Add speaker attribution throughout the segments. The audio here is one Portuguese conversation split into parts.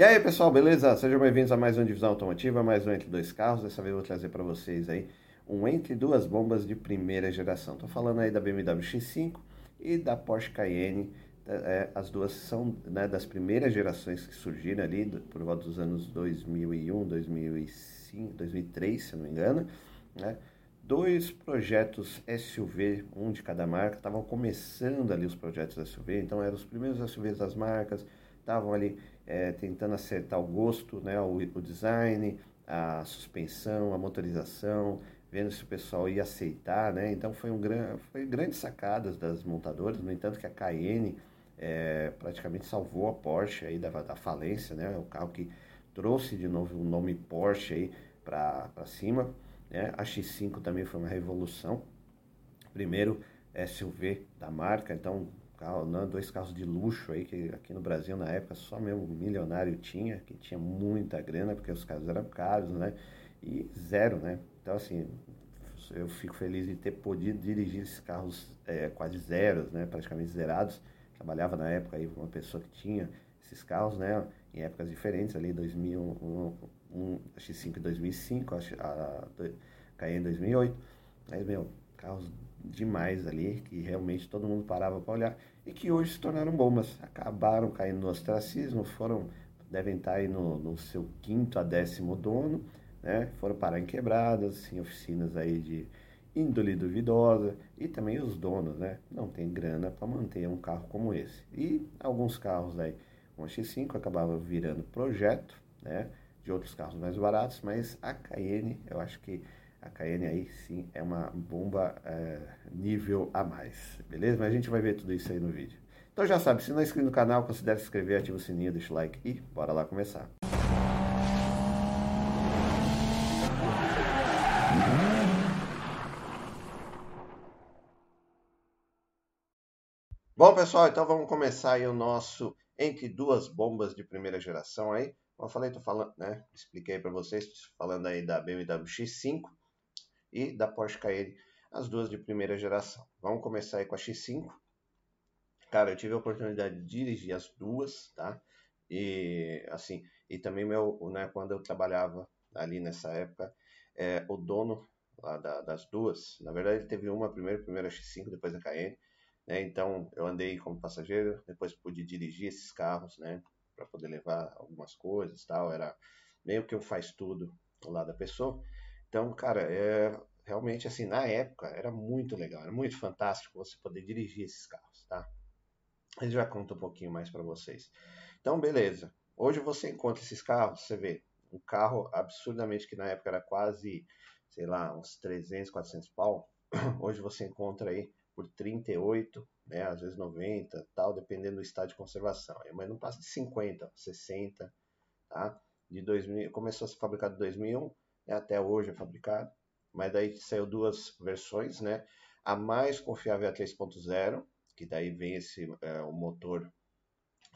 Speaker 1: E aí pessoal, beleza? Sejam bem-vindos a mais uma divisão automotiva, mais um entre dois carros. Dessa vez eu vou trazer para vocês aí um entre duas bombas de primeira geração. Estou falando aí da BMW X5 e da Porsche Cayenne. É, as duas são né, das primeiras gerações que surgiram ali por volta dos anos 2001, 2005, 2003, se não me engano. Né? Dois projetos SUV, um de cada marca, estavam começando ali os projetos SUV, então eram os primeiros SUVs das marcas, estavam ali é, tentando acertar o gosto, né, o, o, design, a suspensão, a motorização, vendo se o pessoal ia aceitar, né? Então foi um gran, foi grandes sacadas das montadoras. No entanto, que a Cayenne é, praticamente salvou a Porsche aí da, da falência, né? O carro que trouxe de novo o nome Porsche aí para cima. Né? A X5 também foi uma revolução. Primeiro SUV da marca, então carro, não, dois carros de luxo aí, que aqui no Brasil na época só mesmo milionário tinha, que tinha muita grana, porque os carros eram caros, né? E zero, né? Então assim, eu fico feliz de ter podido dirigir esses carros é, quase zeros, né? Praticamente zerados. Trabalhava na época aí uma pessoa que tinha esses carros, né? Em épocas diferentes, ali 2000, um, um, X5 em 2005, a, a, a em 2008. Mas, meu, carros demais ali, que realmente todo mundo parava para olhar e que hoje se tornaram bombas. Acabaram caindo no ostracismo, foram, devem estar aí no, no seu quinto a décimo dono, né? foram parar em quebradas, em oficinas aí de índole duvidosa e também os donos, né? Não tem grana para manter um carro como esse. E alguns carros aí, um X5 acabavam virando projeto, né? De outros carros mais baratos, mas a Cayenne, eu acho que a Cayenne aí sim é uma bomba é, nível a mais, beleza? Mas a gente vai ver tudo isso aí no vídeo. Então já sabe, se não é inscrito no canal, considere se inscrever, ativa o sininho, deixa o like e bora lá começar. Bom pessoal, então vamos começar aí o nosso entre duas bombas de primeira geração aí. Como eu falei, tô falando, né? Expliquei para vocês, falando aí da BMW X5 e da Porsche Cayenne, as duas de primeira geração. Vamos começar aí com a X5. Cara, eu tive a oportunidade de dirigir as duas, tá? E assim, e também meu, né, quando eu trabalhava ali nessa época, é, o dono lá da, das duas, na verdade ele teve uma primeiro, primeiro a X5, depois a Cayenne, né? Então eu andei como passageiro, depois pude dirigir esses carros, né, para poder levar algumas coisas, tal, era meio que um faz tudo lá da pessoa. Então, cara, é, realmente assim, na época era muito legal, era muito fantástico você poder dirigir esses carros, tá? Eu já conto um pouquinho mais para vocês. Então, beleza. Hoje você encontra esses carros, você vê, um carro absurdamente que na época era quase, sei lá, uns 300, 400 pau. Hoje você encontra aí por 38, né, às vezes 90, tal, dependendo do estado de conservação. Mas não passa de 50, 60, tá? De 2000, começou a ser fabricado em 2001, né, até hoje é fabricado, mas daí saiu duas versões, né? A mais confiável é a 3.0, que daí vem esse é, o motor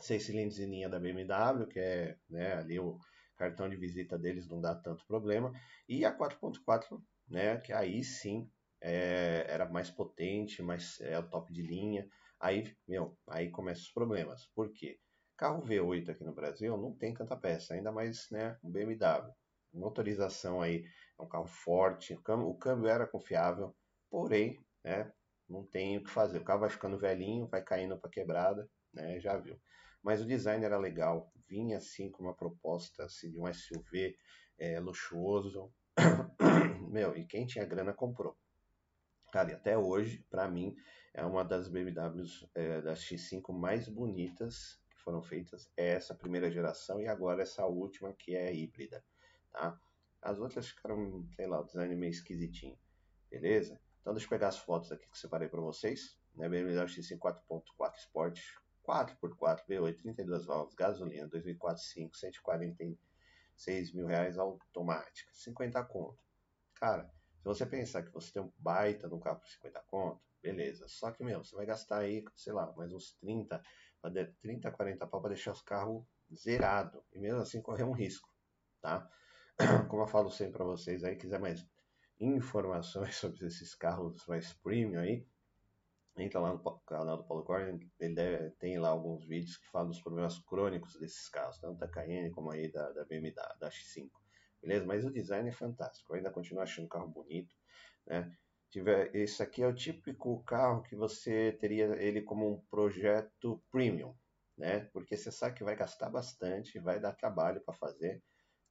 Speaker 1: seis cilindros em linha da BMW, que é né, ali o cartão de visita deles não dá tanto problema, e a 4.4, né, que aí sim é, era mais potente, mais é o top de linha. Aí, meu, aí começam os problemas. Por quê? Carro V8 aqui no Brasil não tem tanta peça, ainda mais né, um BMW motorização aí é um carro forte, o câmbio, o câmbio era confiável, porém, né, não tem o que fazer. O carro vai ficando velhinho, vai caindo para quebrada, né, já viu. Mas o design era legal, vinha assim com uma proposta assim, de um SUV é, luxuoso. Meu, e quem tinha grana comprou. Cara, e até hoje, para mim, é uma das BMWs é, das X5 mais bonitas que foram feitas. É essa primeira geração e agora essa última que é híbrida tá? As outras ficaram, sei lá, o design meio esquisitinho, beleza? Então deixa eu pegar as fotos aqui que separei para vocês. Né? BMW X5 4.4 Sport, 4x4 V8, 32 válvulas, gasolina, 2004 5, 146 mil reais automática, 50 conto. Cara, se você pensar que você tem um baita no carro por 50 conto, beleza. Só que, meu, você vai gastar aí, sei lá, mais uns 30, 30, 40 pau para deixar os carros zerado. E mesmo assim correr um risco, tá? como eu falo sempre para vocês aí, quiser mais informações sobre esses carros mais premium aí, entra lá no canal do Paulo Corner, ele deve, tem lá alguns vídeos que falam dos problemas crônicos desses carros, tanto da Cayenne como aí da, da BMW, da X5, beleza? Mas o design é fantástico, eu ainda continuo achando o carro bonito, né? Esse aqui é o típico carro que você teria ele como um projeto premium, né? Porque você sabe que vai gastar bastante, vai dar trabalho para fazer,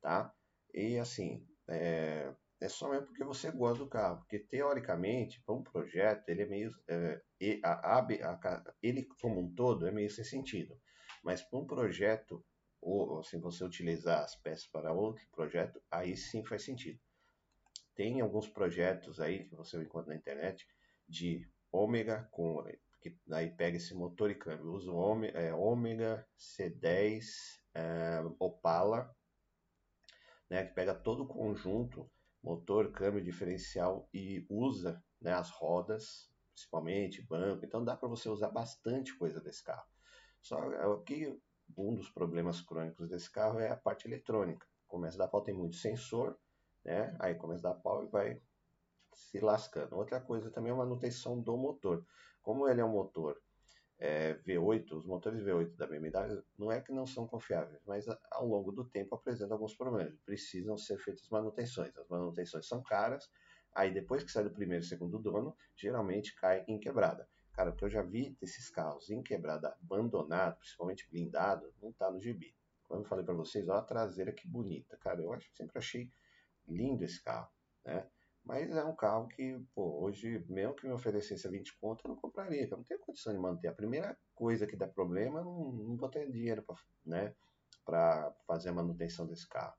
Speaker 1: tá? E assim, é, é só mesmo porque você gosta do carro, porque teoricamente, para um projeto, ele é meio. É, a, a, a, ele como um todo é meio sem sentido. Mas para um projeto, ou assim, você utilizar as peças para outro projeto, aí sim faz sentido. Tem alguns projetos aí que você encontra na internet de ômega com que daí pega esse motor e câmbio. Usa o ômega, é, ômega C10 é, Opala, né, que pega todo o conjunto motor, câmbio, diferencial e usa né, as rodas, principalmente banco. Então dá para você usar bastante coisa desse carro. Só é que um dos problemas crônicos desse carro é a parte eletrônica. Começa a dar pau, tem muito sensor, né? Aí começa a dar pau e vai se lascando. Outra coisa também é a manutenção do motor. Como ele é um motor é, V8, os motores V8 da BMW não é que não são confiáveis, mas ao longo do tempo apresentam alguns problemas. Precisam ser feitas manutenções. As manutenções são caras, aí depois que sai do primeiro e segundo dono, geralmente cai em quebrada. Cara, o que eu já vi desses carros em quebrada, abandonado, principalmente blindado, não tá no gibi. Quando eu falei para vocês, olha a traseira que bonita. Cara, eu acho, sempre achei lindo esse carro, né? Mas é um carro que, pô, hoje, mesmo que me oferecesse a 20 conto, eu não compraria, eu não tenho condição de manter. A primeira coisa que dá problema, eu não, não vou ter dinheiro para né, fazer a manutenção desse carro,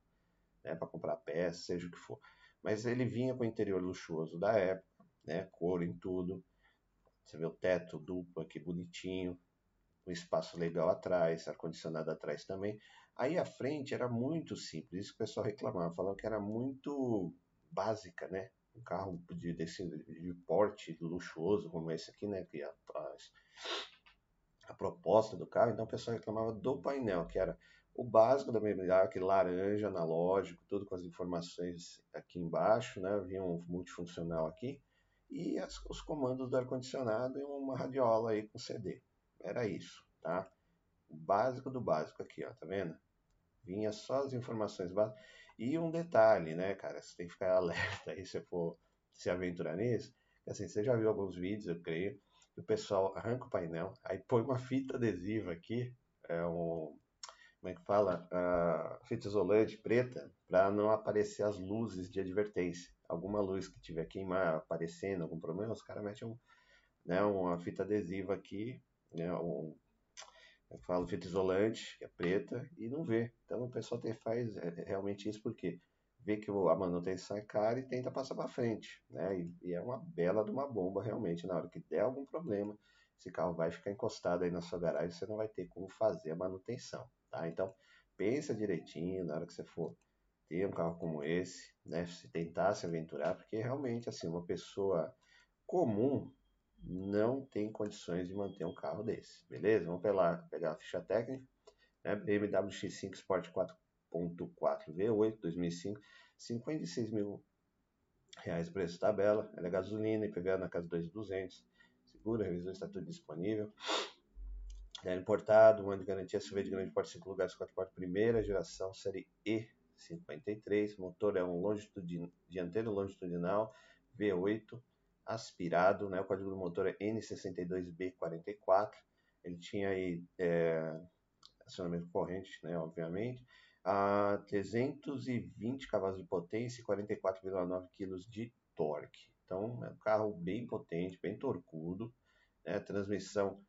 Speaker 1: né, para comprar peça, seja o que for. Mas ele vinha com o interior luxuoso da época, né, couro em tudo. Você vê o teto duplo aqui bonitinho, um espaço legal atrás, ar-condicionado atrás também. Aí a frente era muito simples, isso que o pessoal reclamava, falando que era muito básica, né? Um carro de, desse, de porte luxuoso como esse aqui, né? Que a, a, a proposta do carro, então o pessoal reclamava do painel, que era o básico da BMW, aquele laranja analógico, tudo com as informações aqui embaixo, né? Vinha um multifuncional aqui e as, os comandos do ar-condicionado e uma radiola aí com CD. Era isso, tá? O básico do básico aqui, ó, tá vendo? Vinha só as informações básicas. E um detalhe, né, cara, você tem que ficar alerta aí se for se aventurar nisso. Assim, você já viu alguns vídeos, eu creio, que o pessoal arranca o painel, aí põe uma fita adesiva aqui, é um, como é que fala? Uh, fita isolante preta, para não aparecer as luzes de advertência. Alguma luz que tiver queimar, aparecendo, algum problema, os caras metem um, né, uma fita adesiva aqui, né, um, eu falo fita isolante, que é preta, e não vê. Então o pessoal tem, faz é, é realmente isso porque vê que a manutenção é cara e tenta passar para frente. Né? E, e, é uma bela de uma bomba realmente. Na hora que der algum problema, esse carro vai ficar encostado aí na sua garagem, você não vai ter como fazer a manutenção. Tá? Então pensa direitinho na hora que você for ter um carro como esse, né? Se tentar se aventurar, porque realmente assim, uma pessoa comum não tem condições de manter um carro desse, beleza? Vamos pegar, pegar a ficha técnica, né? BMW X5 Sport 4.4 V8 2005, 56 mil reais preço tabela, ela é gasolina, IPVA na casa 2.200, segura, revisão está tudo disponível. É importado, um ano de garantia, SUV de grande porte, 5 lugares, 4 portas, primeira geração, série E53, motor é um longitudinal, dianteiro longitudinal, V8, aspirado, né? O código do motor é N62B44. Ele tinha aí é, acionamento corrente, né? Obviamente. A 320 cavalos de potência e 44,9 kg de torque. Então, é um carro bem potente, bem torcudo. Né? Transmissão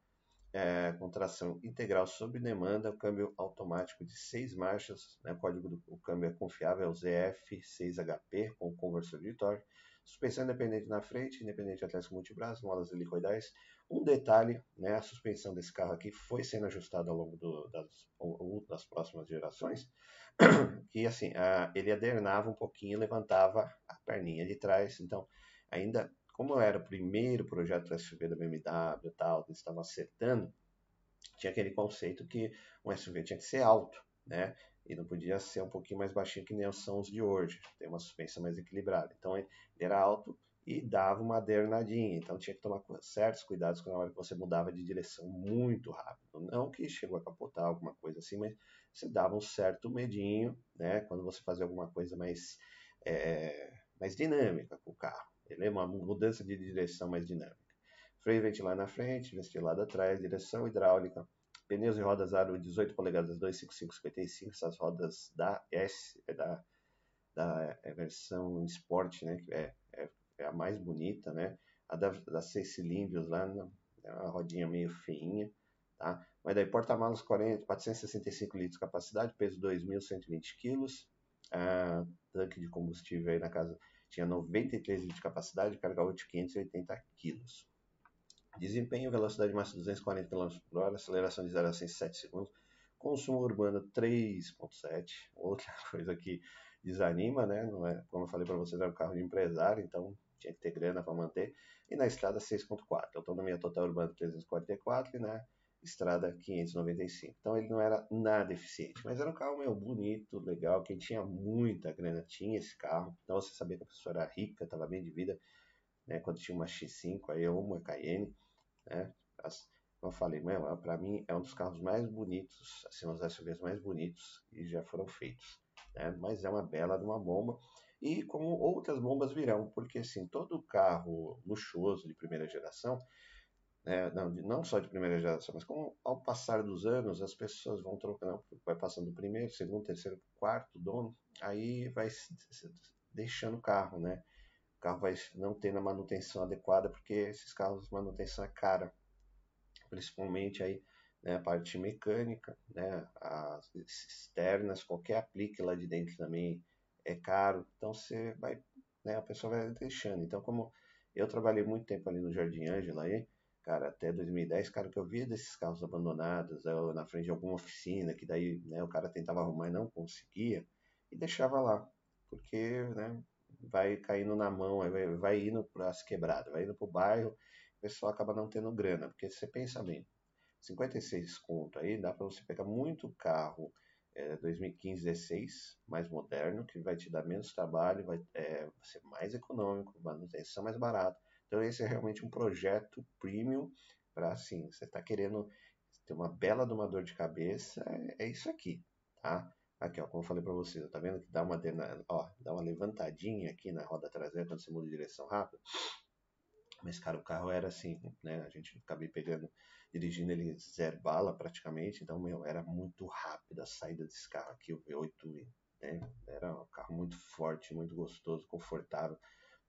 Speaker 1: é, com tração integral sob demanda, câmbio automático de 6 marchas, né? o código do o câmbio é confiável, é o ZF6HP com conversor de torque, Suspensão independente na frente, independente atlético multibraço, molas helicoidais. Um detalhe, né, a suspensão desse carro aqui foi sendo ajustada ao longo do, das, das próximas gerações, que assim, a, ele adernava um pouquinho, levantava a perninha de trás, então ainda, como era o primeiro projeto SUV da BMW e tal, eles estavam acertando, tinha aquele conceito que um SUV tinha que ser alto, né? E não podia ser um pouquinho mais baixinho que nem são os de hoje, tem uma suspensão mais equilibrada. Então ele era alto e dava uma adernadinha. Então tinha que tomar certos cuidados na hora que você mudava de direção muito rápido. Não que chegou a capotar alguma coisa assim, mas você dava um certo medinho, né? Quando você fazia alguma coisa mais, é, mais dinâmica com o carro. Ele é uma mudança de direção mais dinâmica. Freio ventilar na frente, ventilado atrás, direção hidráulica, pneus e rodas aro 18 polegadas 25555, essas rodas da S, é da, da é versão Sport, né? Que é, é é a mais bonita, né? A da, da seis cilindros lá, é uma rodinha meio feinha, tá? Mas daí porta-malas 465 litros de capacidade, peso 2.120 quilos, tanque de combustível aí na casa tinha 93 litros de capacidade, carga útil 580 quilos. Desempenho, velocidade máxima 240 km por hora, aceleração de 0 a 100 7 segundos, consumo urbano 3.7, outra coisa que desanima, né? Não é, como eu falei para vocês, é um carro de empresário, então tinha que ter grana para manter, e na estrada 6.4, autonomia total urbana 344 e na estrada 595. Então ele não era nada eficiente, mas era um carro meio bonito, legal, quem tinha muita grana tinha esse carro, então você sabia que a pessoa era rica, estava bem de vida, né, quando tinha uma X5, aí uma Cayenne, né, as, como eu falei, para mim é um dos carros mais bonitos, assim, um dos SUVs mais bonitos que já foram feitos, né, mas é uma bela de uma bomba, e como outras bombas virão, porque assim, todo carro luxuoso de primeira geração, né, não, não só de primeira geração, mas como ao passar dos anos as pessoas vão trocando, vai passando do primeiro, segundo, terceiro, quarto dono, aí vai deixando o carro, né? Carro vai não tendo a manutenção adequada, porque esses carros manutenção é cara, principalmente aí né, a parte mecânica, né, as externas, qualquer aplique lá de dentro também é caro, então você vai, né, a pessoa vai deixando. Então, como eu trabalhei muito tempo ali no Jardim Ângela aí, cara, até 2010, cara, que eu via desses carros abandonados, na frente de alguma oficina, que daí, né, o cara tentava arrumar e não conseguia, e deixava lá, porque, né, vai caindo na mão, vai, vai indo para as quebradas, vai indo para o bairro, o pessoal acaba não tendo grana, porque você pensa bem, 56 conto aí, dá para você pegar muito carro é, 2015 16 mais moderno, que vai te dar menos trabalho, vai, é, ser mais econômico, manutenção mais barata. Então esse é realmente um projeto premium para assim, você está querendo ter uma bela de uma dor de cabeça, é, é isso aqui, tá? Aqui, ó, como eu falei para vocês, tá vendo que dá uma, ó, dá uma levantadinha aqui na roda traseira quando você muda de direção rápida? Mas, cara, o carro era assim, né? A gente acabei pegando, dirigindo ele zero bala praticamente, então, meu, era muito rápido a saída desse carro aqui, o V8, né? Era um carro muito forte, muito gostoso, confortável,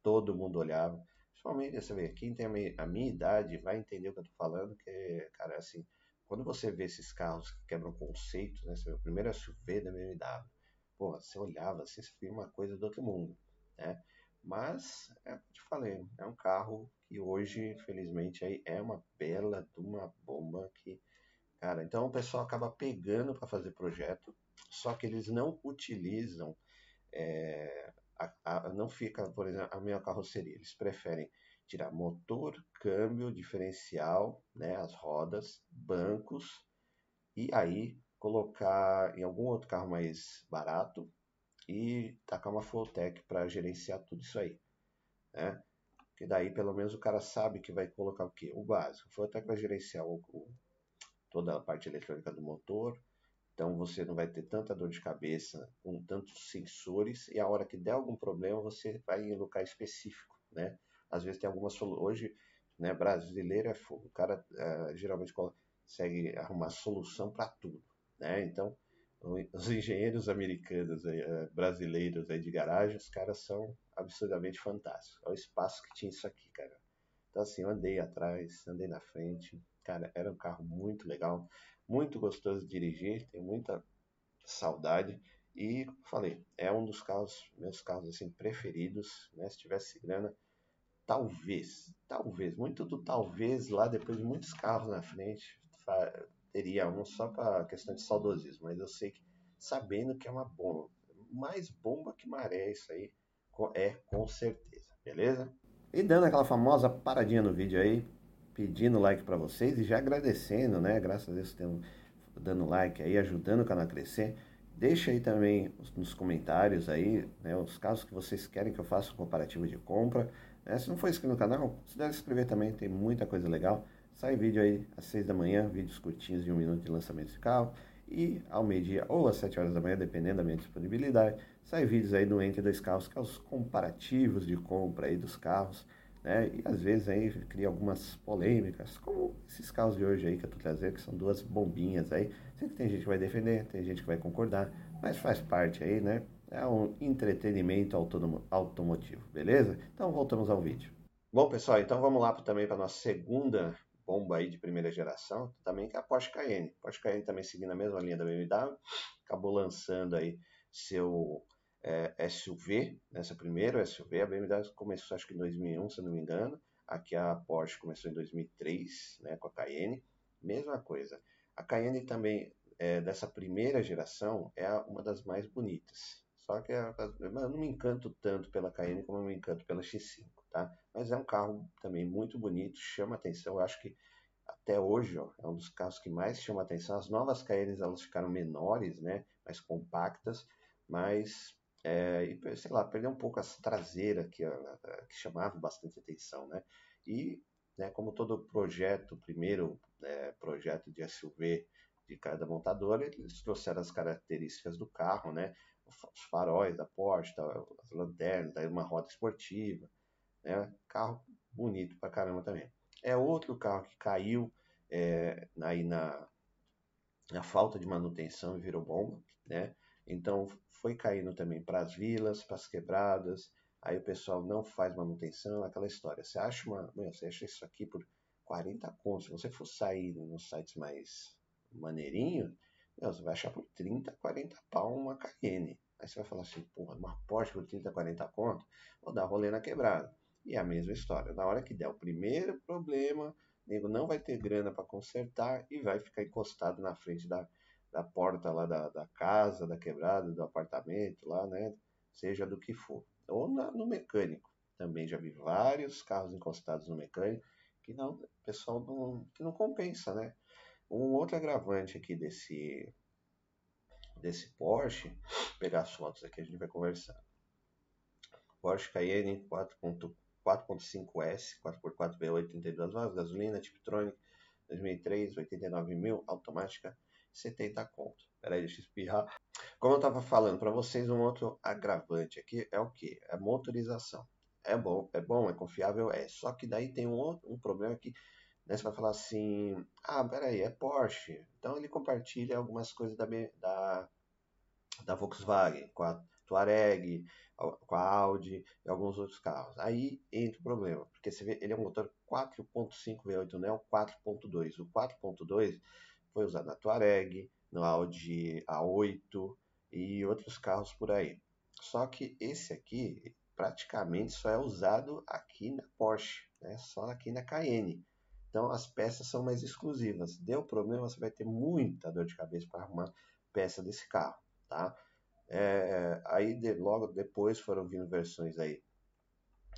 Speaker 1: todo mundo olhava. Principalmente, você vê, quem tem a minha, a minha idade vai entender o que eu tô falando, que, cara, assim, quando você vê esses carros que quebram conceitos, né? Você vê o primeiro SUV da BMW, porra, você olhava assim, você via uma coisa do outro mundo, né? Mas, é o que eu te falei, é um carro que hoje, infelizmente, aí é uma bela de uma bomba que, cara, então o pessoal acaba pegando para fazer projeto, só que eles não utilizam, é, a, a, não fica, por exemplo, a minha carroceria, eles preferem tirar motor, câmbio, diferencial, né, as rodas, bancos, e aí colocar em algum outro carro mais barato, e tacar uma Flowtech para gerenciar tudo isso aí, né? Porque daí pelo menos o cara sabe que vai colocar o quê? O básico. O Flowtech vai gerenciar o, o, toda a parte eletrônica do motor, então você não vai ter tanta dor de cabeça com tantos sensores e a hora que der algum problema você vai em um lugar específico, né? Às vezes tem algumas hoje, né? Brasileiro é fogo. O cara uh, geralmente consegue arrumar solução para tudo, né? Então os engenheiros americanos, eh, brasileiros aí de garagem, os caras são absurdamente fantásticos. Olha o espaço que tinha isso aqui, cara. Então, assim, eu andei atrás, andei na frente. Cara, era um carro muito legal, muito gostoso de dirigir, tem muita saudade. E, como falei, é um dos carros, meus carros, assim, preferidos, né? Se tivesse grana, talvez, talvez, muito do talvez lá, depois de muitos carros na frente, teria um só para questão de saudosismo, mas eu sei que sabendo que é uma bomba, mais bomba que maré isso aí é com certeza, beleza? E dando aquela famosa paradinha no vídeo aí, pedindo like para vocês e já agradecendo, né? Graças a Deus tem dando like aí, ajudando o canal a crescer. Deixa aí também nos comentários aí, né, os casos que vocês querem que eu faça um comparativo de compra, Né? Se não for inscrito no canal, se inscrever também, tem muita coisa legal. Sai vídeo aí às 6 da manhã, vídeos curtinhos de um minuto de lançamento de carro. E ao meio-dia ou às 7 horas da manhã, dependendo da minha disponibilidade, sai vídeos aí do Entre Dois Carros, que é os comparativos de compra aí dos carros. Né? E às vezes aí cria algumas polêmicas, como esses carros de hoje aí que eu tô trazendo, que são duas bombinhas aí. Sei que tem gente que vai defender, tem gente que vai concordar, mas faz parte aí, né? É um entretenimento automotivo, beleza? Então voltamos ao vídeo. Bom, pessoal, então vamos lá também para nossa segunda bomba aí de primeira geração, também que é a Porsche Cayenne. A Porsche Cayenne também seguindo a mesma linha da BMW, acabou lançando aí seu é, SUV, nessa primeira SUV, a BMW começou acho que em 2001, se não me engano, aqui a Porsche começou em 2003, né, com a Cayenne, mesma coisa. A Cayenne também, é, dessa primeira geração, é uma das mais bonitas. Só que eu não me encanto tanto pela Cayenne como eu me encanto pela X5, tá? Mas é um carro também muito bonito, chama atenção. Eu acho que até hoje ó, é um dos carros que mais chama atenção. As novas Cayennes elas ficaram menores, né? Mais compactas, mas é, e, sei lá, perdeu um pouco essa traseira que, que chamava bastante atenção, né? E, né, como todo projeto, primeiro é, projeto de SUV de cada montadora, eles trouxeram as características do carro, né? Os faróis da Porsche, as lanternas, aí uma roda esportiva, né? Carro bonito pra caramba também. É outro carro que caiu é, aí na, na falta de manutenção e virou bomba, né? Então foi caindo também para as vilas, para as quebradas. Aí o pessoal não faz manutenção, aquela história. Você acha uma, meu, você acha isso aqui por 40 contos. Se você for sair nos sites mais maneirinhos, meu, você vai achar por 30, 40 pau uma Cayenne. Aí você vai falar assim, porra, uma Porsche por 30, 40 conto, vou dar rolê na quebrada. E é a mesma história. Na hora que der o primeiro problema, o nego não vai ter grana para consertar e vai ficar encostado na frente da, da porta lá da, da casa, da quebrada, do apartamento lá, né? Seja do que for. Ou na, no mecânico. Também já vi vários carros encostados no mecânico que não, pessoal não, que não compensa, né? Um outro agravante aqui desse, desse Porsche, pegar as fotos aqui, a gente vai conversar. Porsche Cayenne 4.5S, 4x4 V8, 82 válvulas, gasolina, Tiptronic, 2003, 89 mil, automática, 70 conto. Peraí, deixa eu espirrar. Como eu estava falando para vocês, um outro agravante aqui é o que? É motorização. É bom, é bom, é confiável, é. Só que daí tem um outro um problema que né? Você vai falar assim, ah, peraí, é Porsche. Então ele compartilha algumas coisas da, da, da Volkswagen, com a Touareg, com a Audi e alguns outros carros. Aí entra o problema, porque você vê, ele é um motor 4.5 V8 Neo 4.2. O 4.2 foi usado na Touareg, no Audi A8 e outros carros por aí. Só que esse aqui praticamente só é usado aqui na Porsche, né? só aqui na Cayenne. Então as peças são mais exclusivas. Deu problema, você vai ter muita dor de cabeça para arrumar peça desse carro, tá? É, aí de, logo depois foram vindo versões aí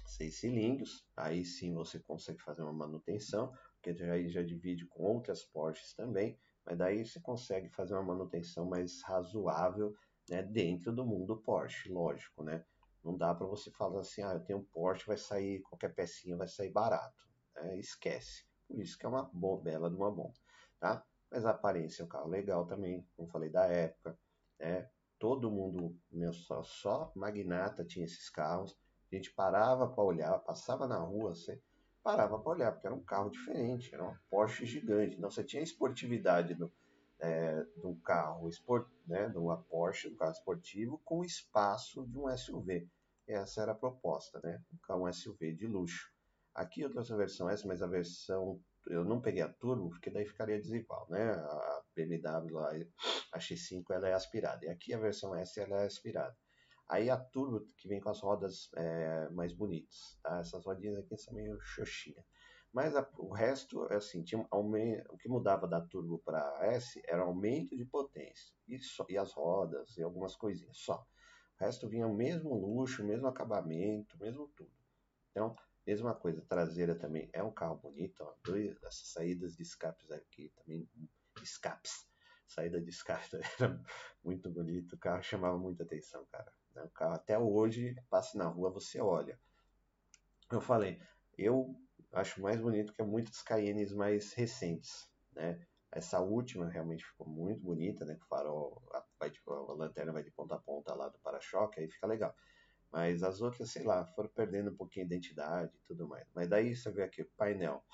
Speaker 1: seis cilindros, aí sim você consegue fazer uma manutenção, porque aí já divide com outras Porsches também, mas daí você consegue fazer uma manutenção mais razoável né, dentro do mundo Porsche, lógico, né? Não dá para você falar assim, ah, eu tenho um Porsche, vai sair, qualquer pecinha vai sair barato. Né? Esquece. Por isso que é uma bela de uma bomba, tá? Mas a aparência é um carro legal também, como falei da época, né? Todo mundo, meu, só, só magnata tinha esses carros. A gente parava para olhar, passava na rua, você parava para olhar, porque era um carro diferente, era uma Porsche gigante. Então você tinha a esportividade do, é, do carro, esport, né, de uma Porsche, um carro esportivo, com espaço de um SUV. Essa era a proposta, né? Um SUV de luxo. Aqui eu trouxe a versão S, mas a versão eu não peguei a turbo porque daí ficaria desigual, né? A BMW lá, a X5 ela é aspirada e aqui a versão S ela é aspirada. Aí a turbo que vem com as rodas é, mais bonitas, tá? Essas rodinhas aqui são meio xoxinha. Mas a, o resto, é assim, tinha aumento, o que mudava da turbo para S era aumento de potência e, só, e as rodas e algumas coisinhas só. O resto vinha o mesmo luxo, o mesmo acabamento, mesmo tudo. Então, Mesma coisa, traseira também é um carro bonito, ó. Dois, essas saídas de escapes aqui também, escapes, saída de escape era muito bonito, o carro chamava muita atenção, cara. Né? O carro até hoje, passa na rua, você olha. eu falei, eu acho mais bonito que muitas Cayennes mais recentes, né? Essa última realmente ficou muito bonita, né? O farol, a lanterna vai de ponta a ponta lá do para-choque, aí fica legal. Mas as outras, sei lá, foram perdendo um pouquinho de identidade e tudo mais. Mas daí você vê aqui painel,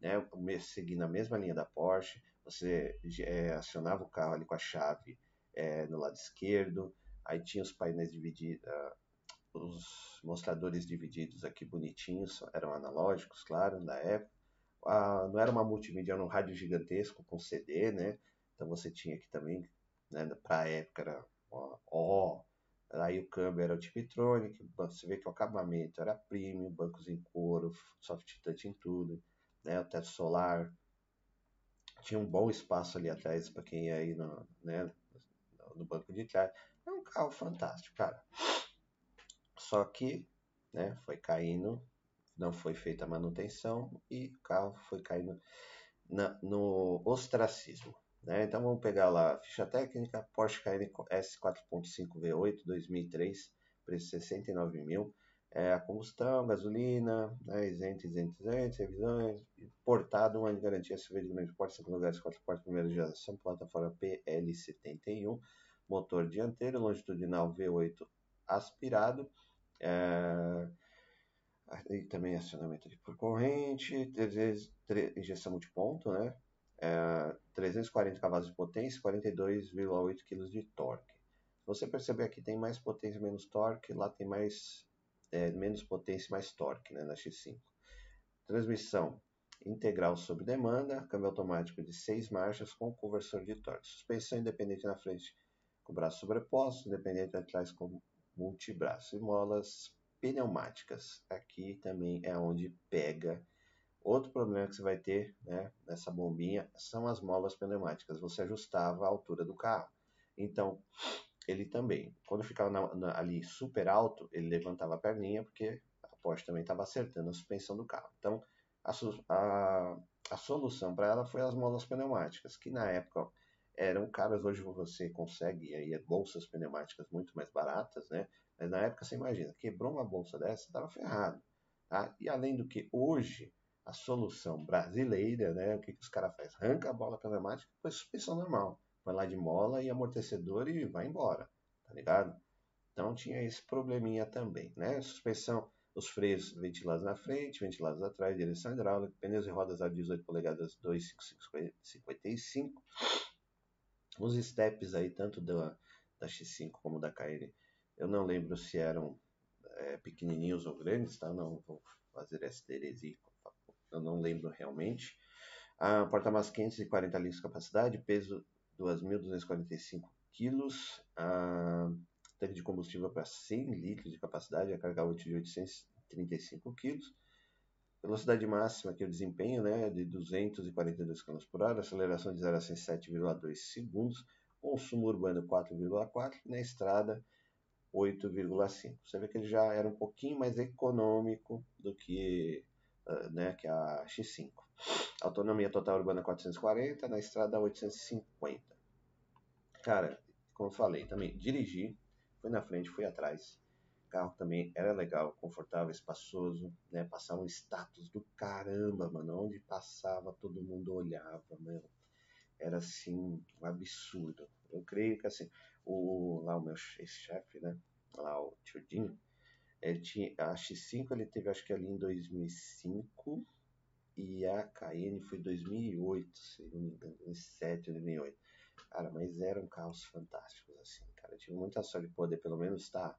Speaker 1: né? Seguindo a mesma linha da Porsche, você é, acionava o carro ali com a chave é, no lado esquerdo, aí tinha os painéis divididos, uh, os mostradores divididos aqui bonitinhos, eram analógicos, claro, na época. Ah, não era uma multimídia, era um rádio gigantesco com CD, né? Então você tinha aqui também, né, para a época era ó, ó, aí o câmbio era o Tiptronic, você vê que o acabamento era premium, bancos em couro, soft touch em tudo, né? O teto solar, tinha um bom espaço ali atrás para quem ia aí no, né, no banco de trás. É um carro fantástico, cara. Só que né, foi caindo, não foi feita a manutenção e o carro foi caindo na, no ostracismo. Né? Então vamos pegar lá ficha técnica, Porsche Cayenne S4.5 V8 2003, preço 69 mil. É, a combustão, gasolina, né, isento, isento, isento, revisões, portado, de garantia, SUV de grande porte, 5 lugares, 4 portas, primeira geração, plataforma PL71, motor dianteiro, longitudinal V8 aspirado, é, aí também acionamento por corrente, 3, 3, injeção multiponto, né? É, 340 cavalos de potência, 42,8 kg de torque. Você perceber aqui tem mais potência menos torque, lá tem mais é, menos potência mais torque né, na X5. Transmissão integral sob demanda, câmbio automático de 6 marchas com conversor de torque. Suspensão independente na frente com braço sobreposto, independente atrás com multibraço. E molas pneumáticas. Aqui também é onde pega. Outro problema que você vai ter né, nessa bombinha são as molas pneumáticas. Você ajustava a altura do carro. Então, ele também, quando ficava na, na, ali super alto, ele levantava a perninha, porque a Porsche também estava acertando a suspensão do carro. Então, a, a, a solução para ela foi as molas pneumáticas, que na época eram caras. Hoje você consegue aí bolsas pneumáticas muito mais baratas, né? Mas na época você imagina, quebrou uma bolsa dessa, estava ferrado. Tá? E além do que hoje a solução brasileira, né? O que, que os caras fazem? Arranca a bola pneumática e põe suspensão normal. Vai lá de mola e amortecedor e vai embora, tá ligado? Então tinha esse probleminha também, né? Suspensão, os freios ventilados na frente, ventilados atrás, direção hidráulica, pneus e rodas a 18 polegadas 255. Os steps aí, tanto da, da X5 como da KN, eu não lembro se eram é, pequenininhos ou grandes, tá? Não vou fazer essa heresia, eu não lembro realmente. A porta-malas 540 litros de capacidade, peso 2.245 quilos, a tanque de combustível para 100 litros de capacidade, a carga útil de 835 quilos, velocidade máxima que o desempenho, né, de 242 km por hora, aceleração de 0 a 7,2 segundos, consumo urbano 4,4 na estrada 8,5. Você vê que ele já era um pouquinho mais econômico do que, né, que a X5. Autonomia total urbana 440, na estrada 850. Cara, como falei, também dirigi, fui na frente, fui atrás. O carro também era legal, confortável, espaçoso, né? Passava um status do caramba, mano. Onde passava, todo mundo olhava, meu. Era assim, um absurdo. Eu creio que assim, o, lá o meu chefe, né? Lá o tio Dinho, ele tinha, a X5 ele teve acho que ali em 2005 e a Cayenne foi 2008, se não me engano, 2007, 2008. Cara, mas eram carros fantásticos, assim, cara. Eu tive muita sorte de poder pelo menos estar,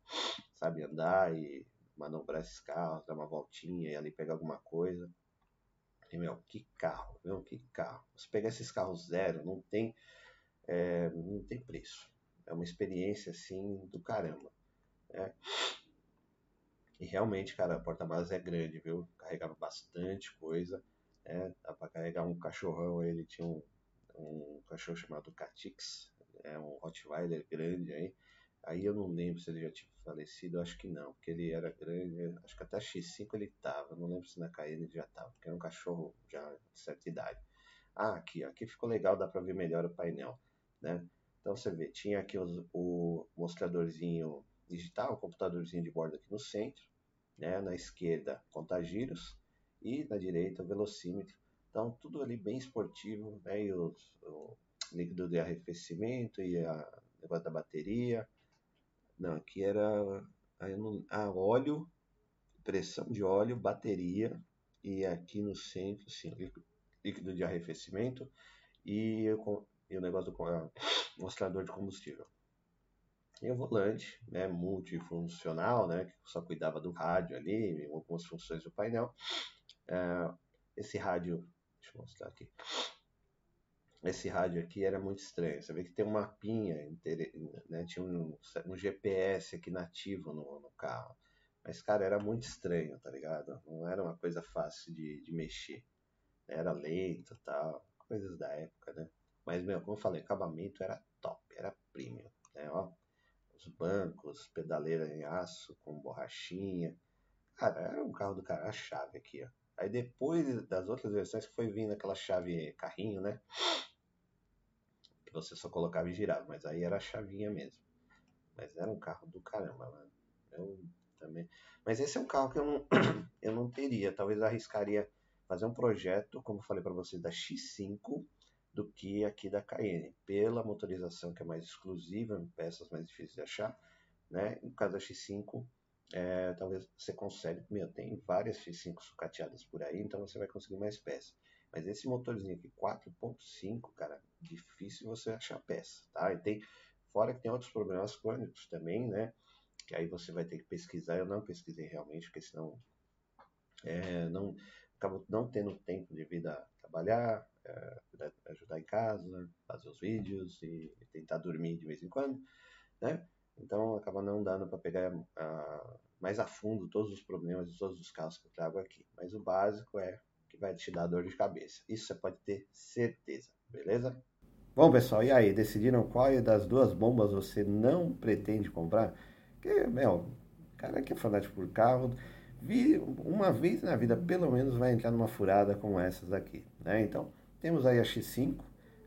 Speaker 1: sabe, andar e manobrar esses carros, dar uma voltinha e ali pegar alguma coisa. E, meu, que carro, meu, que carro. Se pegar esses carros zero, não tem, é, não tem preço. É uma experiência, assim, do caramba. Né? E realmente, cara, a porta-malas é grande, viu? Carregava bastante coisa. Né? Dá pra carregar um cachorrão, ele tinha um, um cachorro chamado Catix, é um Rottweiler grande aí. Aí eu não lembro se ele já tinha falecido, acho que não, porque ele era grande, acho que até X5 ele tava, não lembro se na Cayenne ele já tava, porque era um cachorro já de certa idade. Ah, aqui, aqui ficou legal, dá para ver melhor o painel, né? Então você vê, tinha aqui os, o mostradorzinho digital, o computadorzinho de bordo aqui no centro, né? na esquerda contagiros e na direita o velocímetro. Então tudo ali bem esportivo, né? e os, o líquido de arrefecimento e a negócio da bateria. Não, aqui era a óleo, pressão de óleo, bateria e aqui no centro, sim, líquido de arrefecimento e, e o negócio do mostrador de combustível. E o volante, né, multifuncional, né, que só cuidava do rádio ali, algumas funções do painel. É, esse rádio, deixa eu mostrar aqui. Esse rádio aqui era muito estranho. Você vê que tem um mapinha, né, tinha um, um GPS aqui nativo no, no carro. Mas, cara, era muito estranho, tá ligado? Não era uma coisa fácil de, de mexer. Era lento tal, coisas da época, né? Mas, meu, como eu falei, acabamento era top, era premium, né? Ó, os bancos, pedaleira em aço com borrachinha. Cara, era um carro do cara, a chave aqui, ó. Aí depois das outras versões que foi vindo aquela chave carrinho, né? Que você só colocava e girava, mas aí era a chavinha mesmo. Mas era um carro do caramba, mano. Eu também. Mas esse é um carro que eu não, eu não teria. Talvez eu arriscaria fazer um projeto, como eu falei para vocês, da X5 do que aqui da Cayenne, pela motorização que é mais exclusiva, peças mais difíceis de achar, né? No caso da X5, é, talvez você consiga, meu, tem várias X5 sucateadas por aí, então você vai conseguir mais peças. Mas esse motorzinho aqui, 4.5, cara, difícil você achar peça, tá? E tem, fora que tem outros problemas crônicos também, né? Que aí você vai ter que pesquisar, eu não pesquisei realmente, porque senão é, não, acabo não tendo tempo de vida trabalhar, é, ajudar em casa, fazer os vídeos e tentar dormir de vez em quando, né? Então acaba não dando para pegar uh, mais a fundo todos os problemas de todos os casos que eu trago aqui. Mas o básico é que vai te dar dor de cabeça. Isso você pode ter certeza, beleza? Bom, pessoal, e aí? Decidiram qual das duas bombas você não pretende comprar? Porque, meu, cara que é fanático por carro, uma vez na vida, pelo menos, vai entrar numa furada como essas aqui, né? Então, temos aí a X5,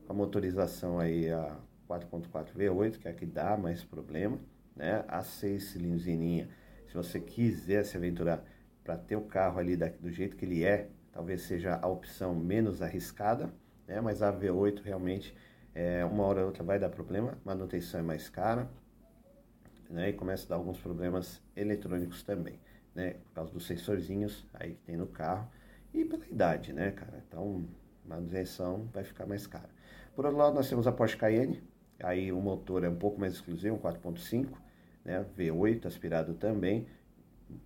Speaker 1: com a motorização aí a 4.4 V8, que é a que dá mais problema, né? A 6 cilindros se você quiser se aventurar para ter o carro ali da, do jeito que ele é, talvez seja a opção menos arriscada, né? Mas a V8 realmente, é, uma hora ou outra vai dar problema, manutenção é mais cara, né? E começa a dar alguns problemas eletrônicos também, né? Por causa dos sensorzinhos aí que tem no carro e pela idade, né, cara? Então, manutenção vai ficar mais cara. Por outro lado, nós temos a Porsche Cayenne, aí o motor é um pouco mais exclusivo, um 4.5, né, V8 aspirado também,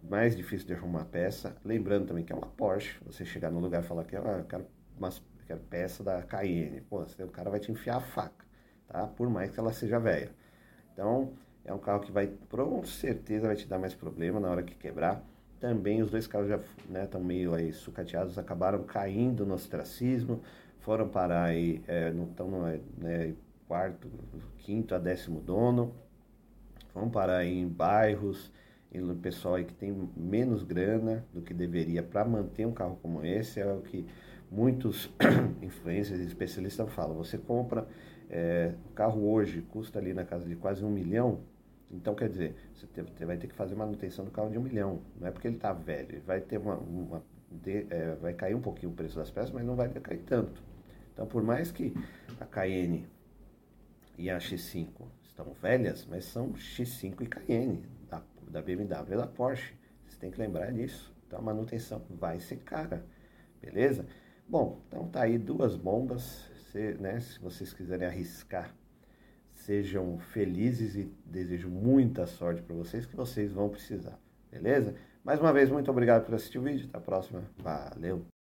Speaker 1: mais difícil de arrumar peça. Lembrando também que é uma Porsche, você chegar no lugar e falar que ah, eu quero, uma, quero peça da Cayenne, pô, o cara vai te enfiar a faca, tá? Por mais que ela seja velha. Então, é um carro que vai, com certeza, vai te dar mais problema na hora que quebrar. Também os dois carros já estão né, meio aí sucateados, acabaram caindo no ostracismo, foram parar aí, é, não estão né, quarto, quinto a décimo dono, vão parar em bairros, e o pessoal aí que tem menos grana do que deveria para manter um carro como esse, é o que muitos influencers e especialistas falam. Você compra é, o carro hoje, custa ali na casa de quase um milhão, então, quer dizer, você vai ter que fazer manutenção do carro de um milhão. Não é porque ele está velho. Vai ter uma. uma de, é, vai cair um pouquinho o preço das peças, mas não vai cair tanto. Então, por mais que a Cayenne e a X5 estão velhas, mas são X5 e Cayenne, da, da BMW e da Porsche. Você tem que lembrar disso. Então, a manutenção vai ser cara. Beleza? Bom, então tá aí duas bombas. Se, né, se vocês quiserem arriscar sejam felizes e desejo muita sorte para vocês que vocês vão precisar, beleza? Mais uma vez, muito obrigado por assistir o vídeo. Até a próxima. Valeu!